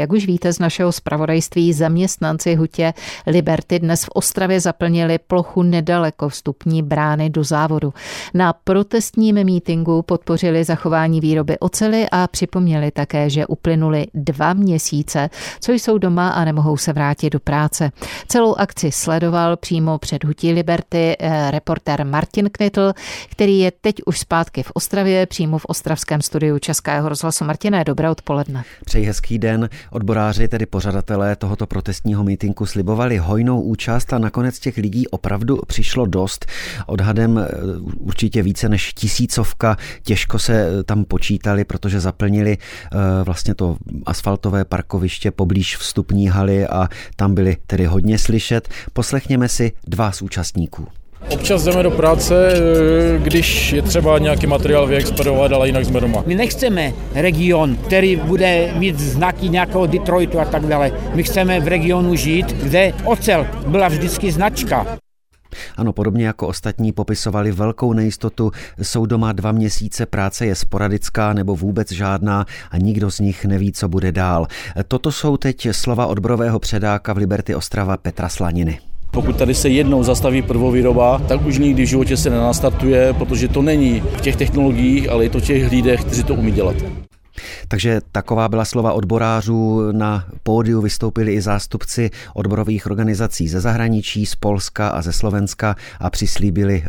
Jak už víte z našeho zpravodajství, zaměstnanci hutě Liberty dnes v Ostravě zaplnili plochu nedaleko vstupní brány do závodu. Na protestním mítinku podpořili zachování výroby ocely a připomněli také, že uplynuli dva měsíce, co jsou doma a nemohou se vrátit do práce. Celou akci sledoval přímo před hutí Liberty eh, reportér Martin Knitl, který je teď už zpátky v Ostravě, přímo v ostravském studiu Českého rozhlasu. Martine, dobré odpoledne. Přeji hezký den. Odboráři, tedy pořadatelé tohoto protestního mítinku, slibovali hojnou účast a nakonec těch lidí opravdu přišlo dost. Odhadem eh, určitě více než tisícovka. Těžko se eh, tam počítali, protože zaplnili eh, vlastně to asfaltové parkoviště poblíž vstupní haly a tam byli tedy hodně slyšet. Poslechněme si dva z účastníků. Občas jdeme do práce, eh, když je třeba nějaký materiál vyexpedovat, ale jinak jsme doma. My nechceme region, který bude mít znaky nějakého Detroitu a tak dále. My chceme v regionu žít, kde ocel byla vždycky značka. Ano, podobně jako ostatní popisovali velkou nejistotu, jsou doma dva měsíce, práce je sporadická nebo vůbec žádná a nikdo z nich neví, co bude dál. Toto jsou teď slova odborového předáka v Liberty Ostrava Petra Slaniny. Pokud tady se jednou zastaví prvovýroba, tak už nikdy v životě se nenastartuje, protože to není v těch technologiích, ale je to v těch lidech, kteří to umí dělat. Takže taková byla slova odborářů. Na pódiu vystoupili i zástupci odborových organizací ze zahraničí, z Polska a ze Slovenska a přislíbili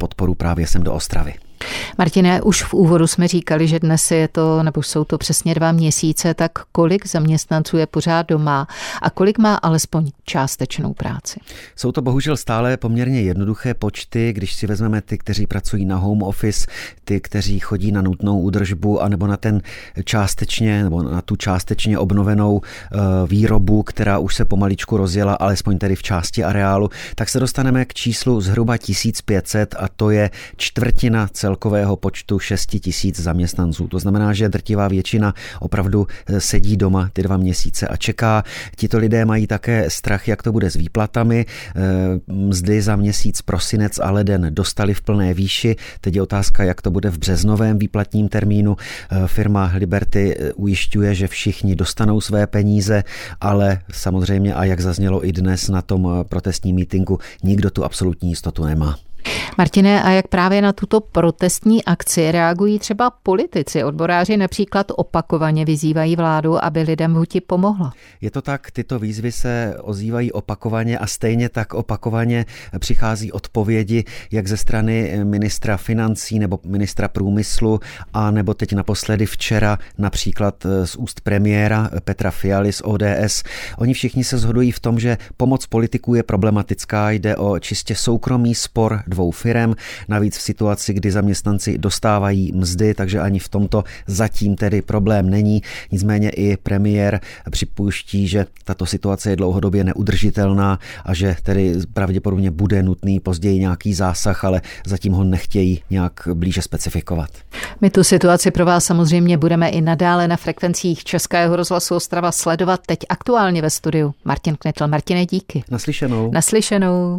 podporu právě sem do Ostravy. Martine, už v úvodu jsme říkali, že dnes je to, nebo jsou to přesně dva měsíce, tak kolik zaměstnanců je pořád doma a kolik má alespoň částečnou práci? Jsou to bohužel stále poměrně jednoduché počty, když si vezmeme ty, kteří pracují na home office, ty, kteří chodí na nutnou údržbu, anebo na ten částečně, nebo na tu částečně obnovenou eh, výrobu, která už se pomaličku rozjela, alespoň tedy v části areálu, tak se dostaneme k číslu zhruba 1500 a to je čtvrtina celé celkového počtu 6 tisíc zaměstnanců. To znamená, že drtivá většina opravdu eh, sedí doma ty dva měsíce a čeká. Tito lidé mají také strach, jak to bude s výplatami. Eh, mzdy za měsíc prosinec a leden dostali v plné výši. Teď je otázka, jak to bude v březnovém výplatním termínu. Eh, firma Liberty ujišťuje, že všichni dostanou své peníze, ale samozřejmě, a jak zaznělo i dnes na tom protestním mítinku, nikdo tu absolutní jistotu nemá. Martine, a jak právě na tuto protestní akci reagují třeba politici? Odboráři například opakovaně vyzývají vládu, aby lidem v huti pomohla. Je to tak, tyto výzvy se ozývají opakovaně a stejně tak opakovaně přichází odpovědi, jak ze strany ministra financí nebo ministra průmyslu, a nebo teď naposledy včera například z úst premiéra Petra Fialy z ODS. Oni všichni se shodují v tom, že pomoc politiků je problematická, jde o čistě soukromý spor dvou firem, navíc v situaci, kdy zaměstnanci dostávají mzdy, takže ani v tomto zatím tedy problém není. Nicméně i premiér připouští, že tato situace je dlouhodobě neudržitelná a že tedy pravděpodobně bude nutný později nějaký zásah, ale zatím ho nechtějí nějak blíže specifikovat. My tu situaci pro vás samozřejmě budeme i nadále na frekvencích Českého rozhlasu Ostrava sledovat teď aktuálně ve studiu. Martin Knetl. Martine, díky. Naslyšenou. Naslyšenou.